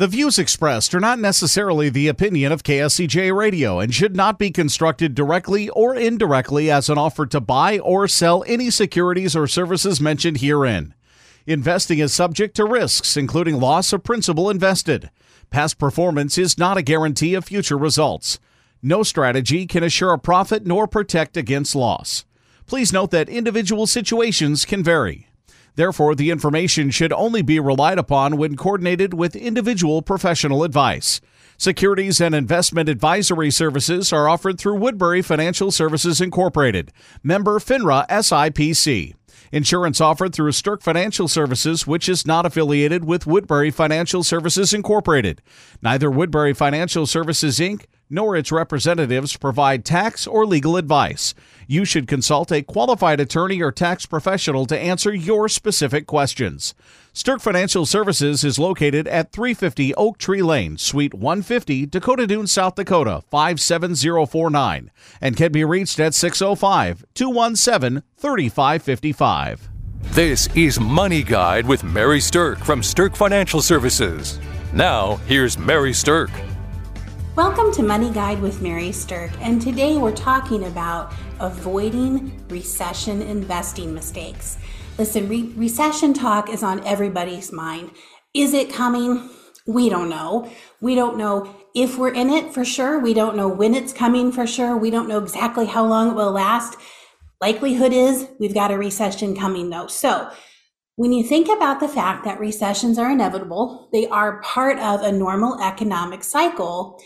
The views expressed are not necessarily the opinion of KSCJ Radio and should not be constructed directly or indirectly as an offer to buy or sell any securities or services mentioned herein. Investing is subject to risks, including loss of principal invested. Past performance is not a guarantee of future results. No strategy can assure a profit nor protect against loss. Please note that individual situations can vary. Therefore, the information should only be relied upon when coordinated with individual professional advice. Securities and investment advisory services are offered through Woodbury Financial Services Incorporated, member FINRA SIPC. Insurance offered through Stirk Financial Services, which is not affiliated with Woodbury Financial Services Incorporated. Neither Woodbury Financial Services Inc nor its representatives provide tax or legal advice. You should consult a qualified attorney or tax professional to answer your specific questions. Stirk Financial Services is located at 350 Oak Tree Lane, Suite 150, Dakota Dunes, South Dakota 57049, and can be reached at 605 217 3555. This is Money Guide with Mary Stirk from Stirk Financial Services. Now, here's Mary Stirk. Welcome to Money Guide with Mary Stirk, and today we're talking about avoiding recession investing mistakes. Listen, re- recession talk is on everybody's mind. Is it coming? We don't know. We don't know if we're in it for sure. We don't know when it's coming for sure. We don't know exactly how long it will last. Likelihood is we've got a recession coming though. So, when you think about the fact that recessions are inevitable, they are part of a normal economic cycle.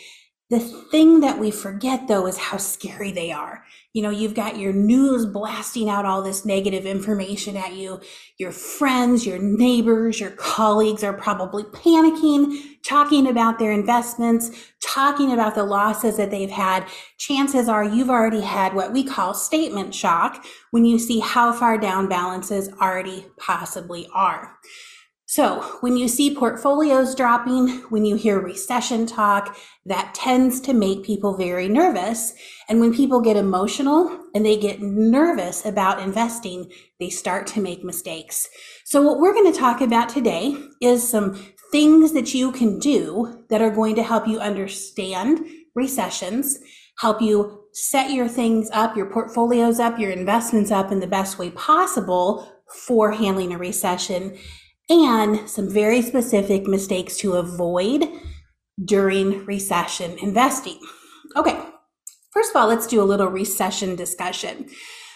The thing that we forget though is how scary they are. You know, you've got your news blasting out all this negative information at you. Your friends, your neighbors, your colleagues are probably panicking, talking about their investments, talking about the losses that they've had. Chances are you've already had what we call statement shock when you see how far down balances already possibly are. So when you see portfolios dropping, when you hear recession talk, that tends to make people very nervous. And when people get emotional and they get nervous about investing, they start to make mistakes. So what we're going to talk about today is some things that you can do that are going to help you understand recessions, help you set your things up, your portfolios up, your investments up in the best way possible for handling a recession and some very specific mistakes to avoid during recession investing. Okay, first of all, let's do a little recession discussion.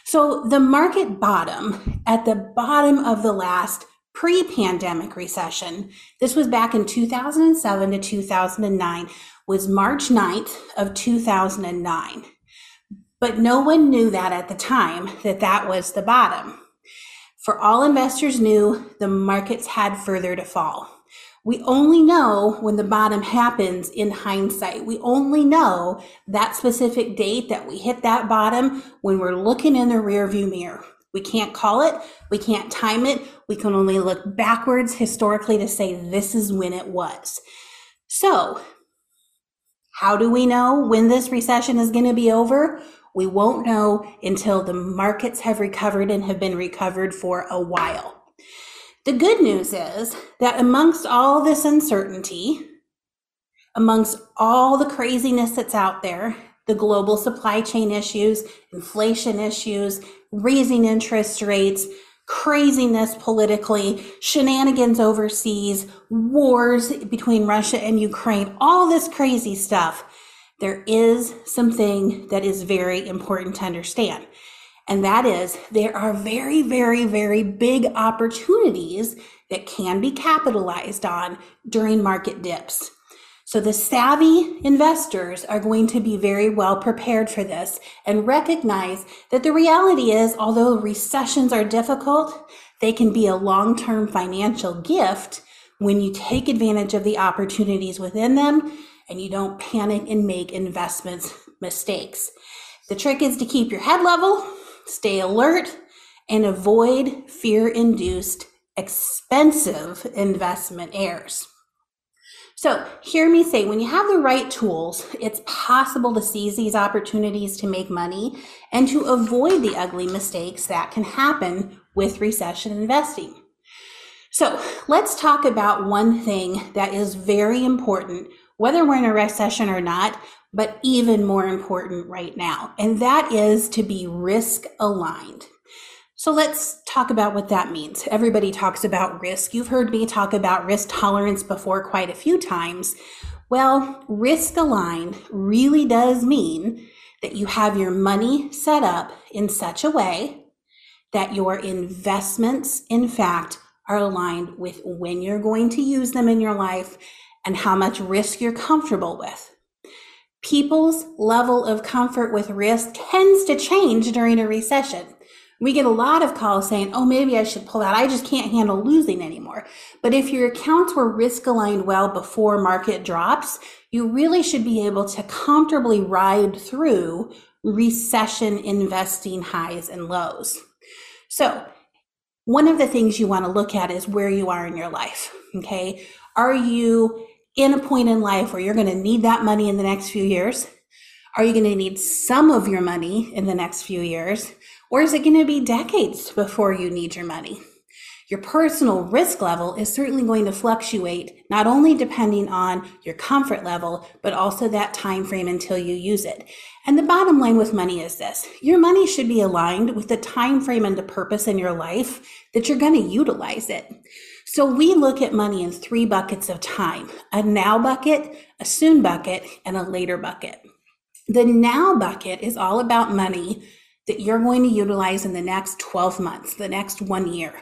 So, the market bottom at the bottom of the last pre pandemic recession, this was back in 2007 to 2009, was March 9th of 2009. But no one knew that at the time that that was the bottom. For all investors knew the markets had further to fall. We only know when the bottom happens in hindsight. We only know that specific date that we hit that bottom when we're looking in the rearview mirror. We can't call it, we can't time it, we can only look backwards historically to say this is when it was. So, how do we know when this recession is going to be over? We won't know until the markets have recovered and have been recovered for a while. The good news is that amongst all this uncertainty, amongst all the craziness that's out there, the global supply chain issues, inflation issues, raising interest rates, craziness politically, shenanigans overseas, wars between Russia and Ukraine, all this crazy stuff there is something that is very important to understand. And that is there are very, very, very big opportunities that can be capitalized on during market dips. So the savvy investors are going to be very well prepared for this and recognize that the reality is, although recessions are difficult, they can be a long-term financial gift when you take advantage of the opportunities within them and you don't panic and make investments mistakes. The trick is to keep your head level, stay alert, and avoid fear induced expensive investment errors. So, hear me say when you have the right tools, it's possible to seize these opportunities to make money and to avoid the ugly mistakes that can happen with recession investing. So let's talk about one thing that is very important, whether we're in a recession or not, but even more important right now, and that is to be risk aligned. So let's talk about what that means. Everybody talks about risk. You've heard me talk about risk tolerance before quite a few times. Well, risk aligned really does mean that you have your money set up in such a way that your investments, in fact, are aligned with when you're going to use them in your life and how much risk you're comfortable with. People's level of comfort with risk tends to change during a recession. We get a lot of calls saying, oh, maybe I should pull out. I just can't handle losing anymore. But if your accounts were risk aligned well before market drops, you really should be able to comfortably ride through recession investing highs and lows. So, one of the things you want to look at is where you are in your life. Okay. Are you in a point in life where you're going to need that money in the next few years? Are you going to need some of your money in the next few years? Or is it going to be decades before you need your money? Your personal risk level is certainly going to fluctuate, not only depending on your comfort level, but also that time frame until you use it. And the bottom line with money is this. Your money should be aligned with the time frame and the purpose in your life that you're going to utilize it. So we look at money in three buckets of time, a now bucket, a soon bucket, and a later bucket. The now bucket is all about money that you're going to utilize in the next 12 months, the next one year.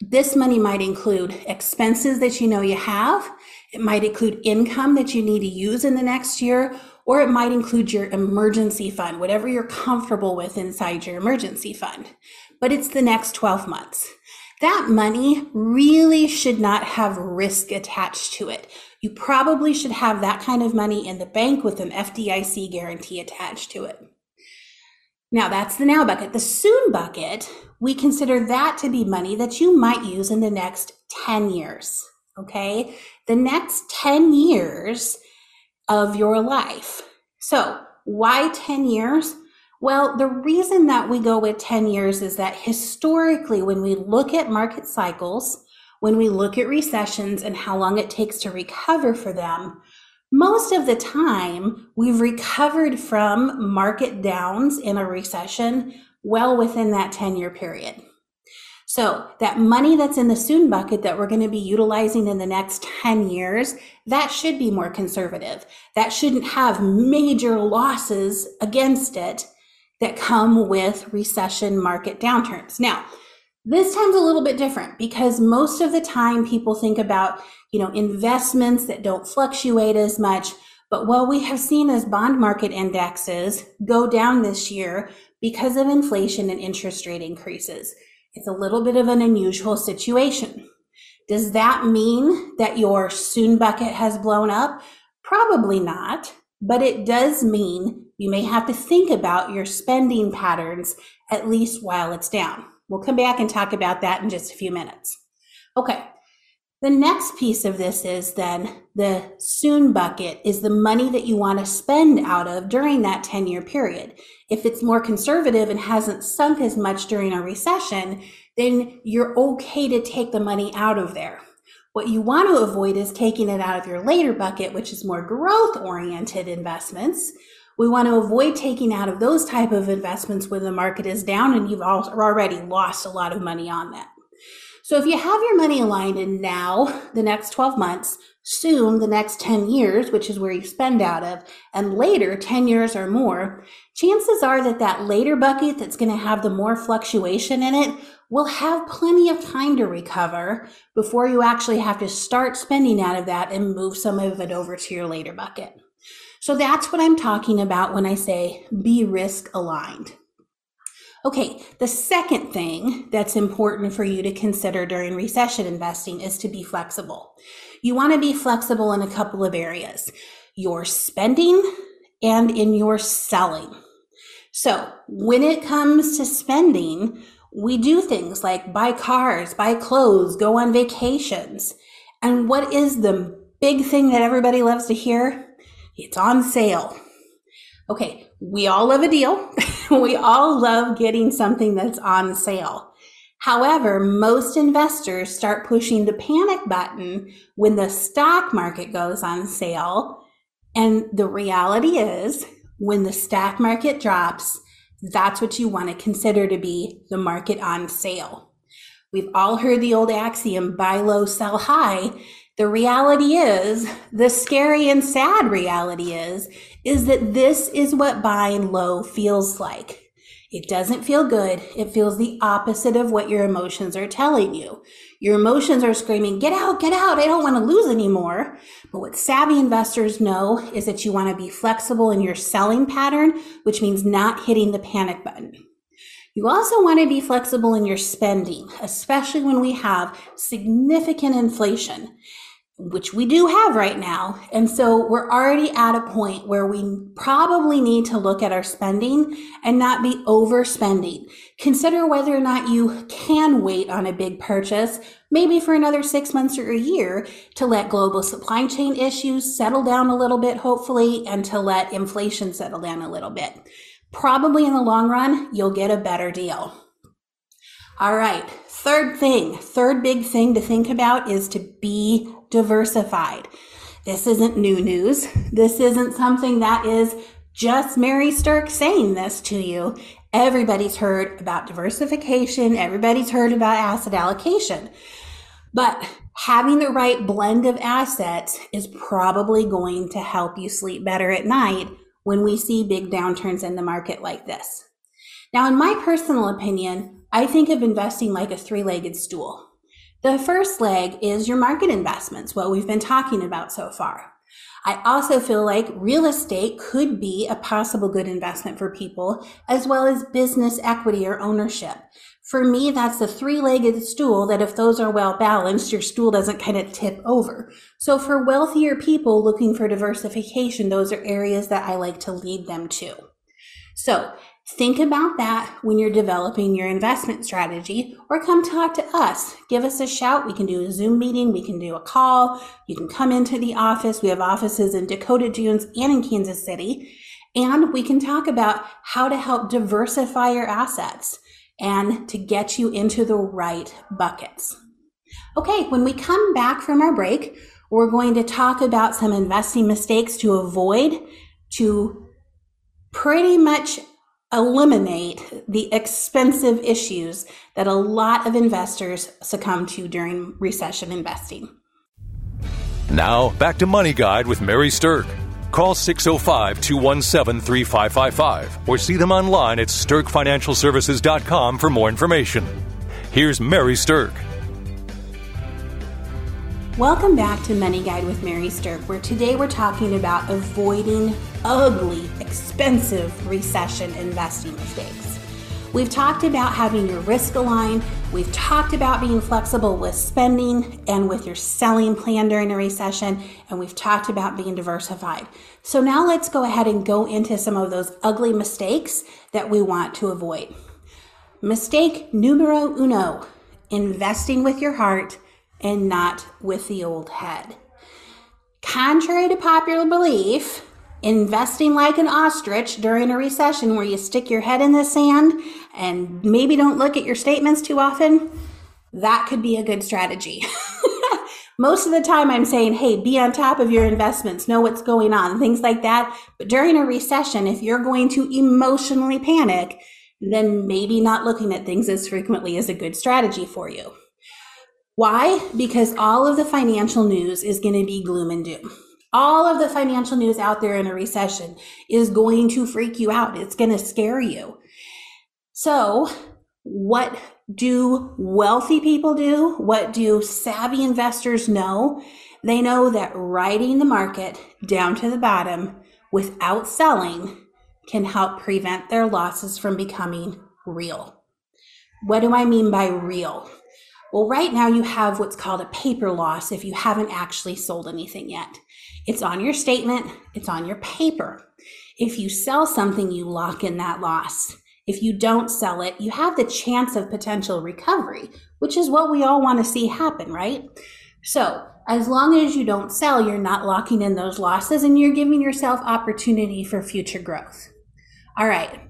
This money might include expenses that you know you have. It might include income that you need to use in the next year, or it might include your emergency fund, whatever you're comfortable with inside your emergency fund. But it's the next 12 months. That money really should not have risk attached to it. You probably should have that kind of money in the bank with an FDIC guarantee attached to it. Now that's the now bucket. The soon bucket, we consider that to be money that you might use in the next 10 years. Okay. The next 10 years of your life. So why 10 years? Well, the reason that we go with 10 years is that historically, when we look at market cycles, when we look at recessions and how long it takes to recover for them, most of the time, we've recovered from market downs in a recession well within that 10 year period. So that money that's in the soon bucket that we're going to be utilizing in the next 10 years, that should be more conservative. That shouldn't have major losses against it that come with recession market downturns. Now, this time's a little bit different because most of the time people think about, you know, investments that don't fluctuate as much. But what we have seen as bond market indexes go down this year because of inflation and interest rate increases. It's a little bit of an unusual situation. Does that mean that your soon bucket has blown up? Probably not, but it does mean you may have to think about your spending patterns at least while it's down. We'll come back and talk about that in just a few minutes. Okay. The next piece of this is then the soon bucket is the money that you want to spend out of during that 10 year period. If it's more conservative and hasn't sunk as much during a recession, then you're okay to take the money out of there. What you want to avoid is taking it out of your later bucket, which is more growth oriented investments, we want to avoid taking out of those type of investments when the market is down and you've already lost a lot of money on that. So if you have your money aligned in now, the next 12 months, soon the next 10 years, which is where you spend out of, and later 10 years or more, chances are that that later bucket that's going to have the more fluctuation in it will have plenty of time to recover before you actually have to start spending out of that and move some of it over to your later bucket. So that's what I'm talking about when I say be risk aligned. Okay, the second thing that's important for you to consider during recession investing is to be flexible. You want to be flexible in a couple of areas your spending and in your selling. So, when it comes to spending, we do things like buy cars, buy clothes, go on vacations. And what is the big thing that everybody loves to hear? It's on sale. Okay, we all love a deal. we all love getting something that's on sale. However, most investors start pushing the panic button when the stock market goes on sale. And the reality is, when the stock market drops, that's what you want to consider to be the market on sale. We've all heard the old axiom buy low, sell high. The reality is, the scary and sad reality is, is that this is what buying low feels like. It doesn't feel good. It feels the opposite of what your emotions are telling you. Your emotions are screaming, get out, get out. I don't want to lose anymore. But what savvy investors know is that you want to be flexible in your selling pattern, which means not hitting the panic button. You also want to be flexible in your spending, especially when we have significant inflation which we do have right now. And so we're already at a point where we probably need to look at our spending and not be overspending. Consider whether or not you can wait on a big purchase, maybe for another six months or a year to let global supply chain issues settle down a little bit, hopefully, and to let inflation settle down a little bit. Probably in the long run, you'll get a better deal. All right. Third thing, third big thing to think about is to be diversified. This isn't new news. This isn't something that is just Mary Stirk saying this to you. Everybody's heard about diversification. Everybody's heard about asset allocation. But having the right blend of assets is probably going to help you sleep better at night when we see big downturns in the market like this. Now, in my personal opinion, I think of investing like a three legged stool. The first leg is your market investments, what we've been talking about so far. I also feel like real estate could be a possible good investment for people, as well as business equity or ownership. For me, that's the three legged stool that if those are well balanced, your stool doesn't kind of tip over. So for wealthier people looking for diversification, those are areas that I like to lead them to. So Think about that when you're developing your investment strategy or come talk to us. Give us a shout. We can do a Zoom meeting. We can do a call. You can come into the office. We have offices in Dakota Dunes and in Kansas City. And we can talk about how to help diversify your assets and to get you into the right buckets. Okay, when we come back from our break, we're going to talk about some investing mistakes to avoid to pretty much eliminate the expensive issues that a lot of investors succumb to during recession investing. Now, back to Money Guide with Mary Stirk. Call 605 217 3555 or see them online at stirkfinancialservices.com for more information. Here's Mary Stirk. Welcome back to Money Guide with Mary Stirk, where today we're talking about avoiding ugly, expensive recession investing mistakes. We've talked about having your risk aligned. We've talked about being flexible with spending and with your selling plan during a recession. And we've talked about being diversified. So now let's go ahead and go into some of those ugly mistakes that we want to avoid. Mistake numero uno investing with your heart and not with the old head. Contrary to popular belief, investing like an ostrich during a recession where you stick your head in the sand and maybe don't look at your statements too often, that could be a good strategy. Most of the time, I'm saying, hey, be on top of your investments, know what's going on, things like that. But during a recession, if you're going to emotionally panic, then maybe not looking at things as frequently is a good strategy for you. Why? Because all of the financial news is going to be gloom and doom. All of the financial news out there in a recession is going to freak you out. It's going to scare you. So, what do wealthy people do? What do savvy investors know? They know that riding the market down to the bottom without selling can help prevent their losses from becoming real. What do I mean by real? Well, right now you have what's called a paper loss if you haven't actually sold anything yet. It's on your statement, it's on your paper. If you sell something, you lock in that loss. If you don't sell it, you have the chance of potential recovery, which is what we all want to see happen, right? So, as long as you don't sell, you're not locking in those losses and you're giving yourself opportunity for future growth. All right.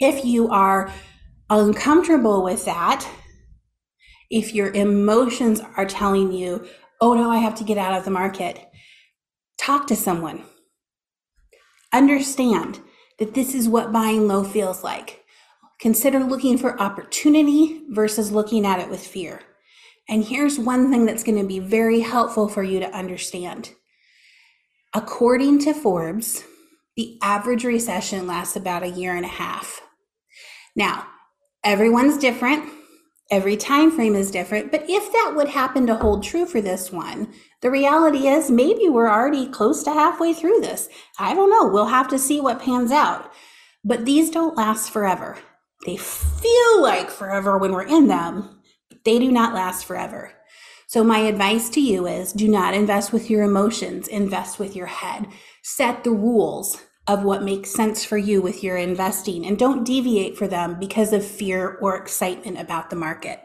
If you are uncomfortable with that, If your emotions are telling you, oh no, I have to get out of the market, talk to someone. Understand that this is what buying low feels like. Consider looking for opportunity versus looking at it with fear. And here's one thing that's going to be very helpful for you to understand. According to Forbes, the average recession lasts about a year and a half. Now, everyone's different. Every time frame is different, but if that would happen to hold true for this one, the reality is maybe we're already close to halfway through this. I don't know. We'll have to see what pans out. But these don't last forever. They feel like forever when we're in them, but they do not last forever. So, my advice to you is do not invest with your emotions, invest with your head. Set the rules of what makes sense for you with your investing and don't deviate for them because of fear or excitement about the market.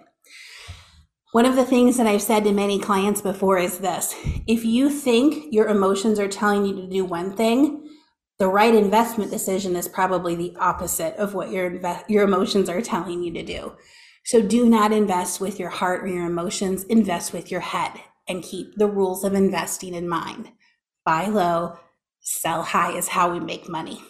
One of the things that I've said to many clients before is this if you think your emotions are telling you to do one thing, the right investment decision is probably the opposite of what your, your emotions are telling you to do. So do not invest with your heart or your emotions, invest with your head and keep the rules of investing in mind. Buy low, sell high is how we make money.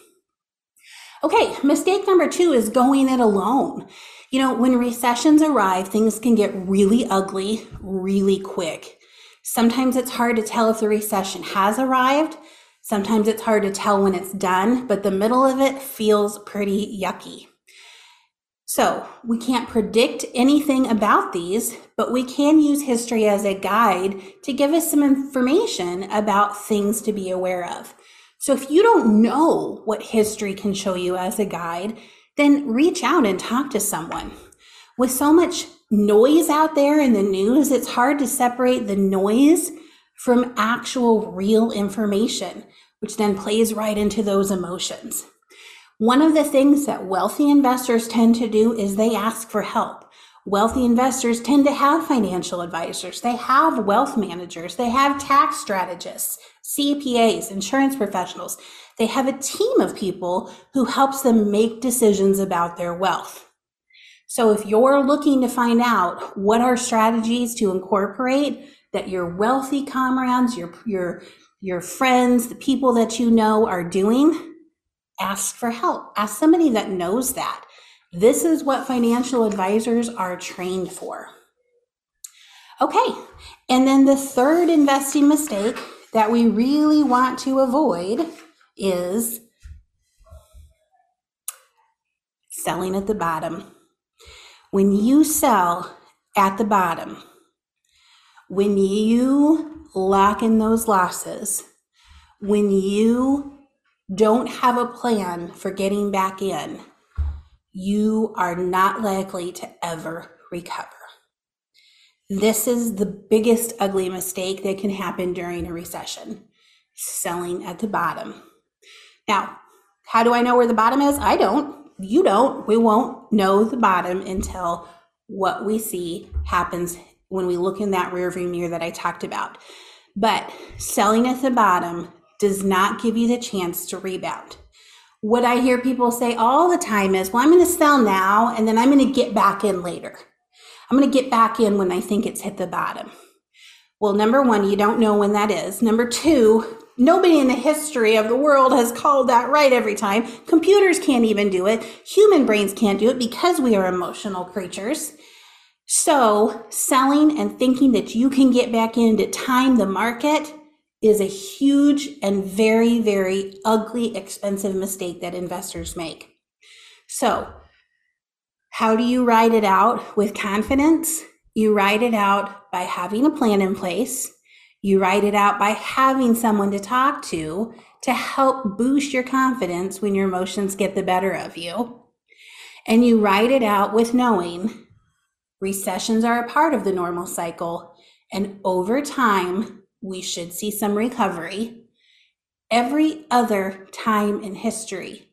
Okay, mistake number two is going it alone. You know, when recessions arrive, things can get really ugly really quick. Sometimes it's hard to tell if the recession has arrived. Sometimes it's hard to tell when it's done, but the middle of it feels pretty yucky. So we can't predict anything about these, but we can use history as a guide to give us some information about things to be aware of. So if you don't know what history can show you as a guide, then reach out and talk to someone. With so much noise out there in the news, it's hard to separate the noise from actual real information, which then plays right into those emotions. One of the things that wealthy investors tend to do is they ask for help. Wealthy investors tend to have financial advisors. They have wealth managers. They have tax strategists. CPAs, insurance professionals. They have a team of people who helps them make decisions about their wealth. So if you're looking to find out what are strategies to incorporate that your wealthy comrades, your, your, your friends, the people that you know are doing, ask for help. Ask somebody that knows that. This is what financial advisors are trained for. Okay. And then the third investing mistake that we really want to avoid is selling at the bottom. When you sell at the bottom, when you lock in those losses, when you don't have a plan for getting back in, you are not likely to ever recover. This is the biggest ugly mistake that can happen during a recession selling at the bottom. Now, how do I know where the bottom is? I don't. You don't. We won't know the bottom until what we see happens when we look in that rearview mirror that I talked about. But selling at the bottom does not give you the chance to rebound. What I hear people say all the time is, well, I'm going to sell now and then I'm going to get back in later. I'm going to get back in when I think it's hit the bottom. Well, number one, you don't know when that is. Number two, nobody in the history of the world has called that right every time. Computers can't even do it. Human brains can't do it because we are emotional creatures. So, selling and thinking that you can get back in to time the market is a huge and very, very ugly, expensive mistake that investors make. So, how do you write it out with confidence? You write it out by having a plan in place. You write it out by having someone to talk to to help boost your confidence when your emotions get the better of you. And you write it out with knowing recessions are a part of the normal cycle. And over time, we should see some recovery. Every other time in history,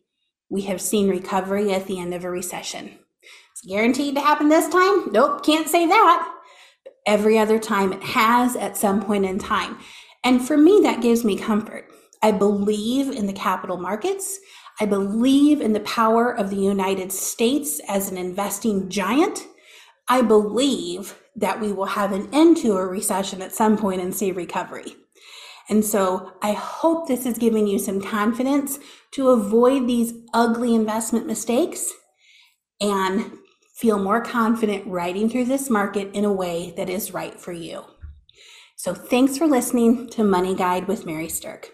we have seen recovery at the end of a recession It's guaranteed to happen this time? Nope, can't say that. But Every other time it has at some point in time. And for me, that gives me comfort. I believe in the capital markets. I believe in the power of the United States as an investing giant. I believe that we will have an end to a recession at some point and see recovery. And so I hope this is giving you some confidence to avoid these ugly investment mistakes and feel more confident riding through this market in a way that is right for you. So thanks for listening to Money Guide with Mary Stirk.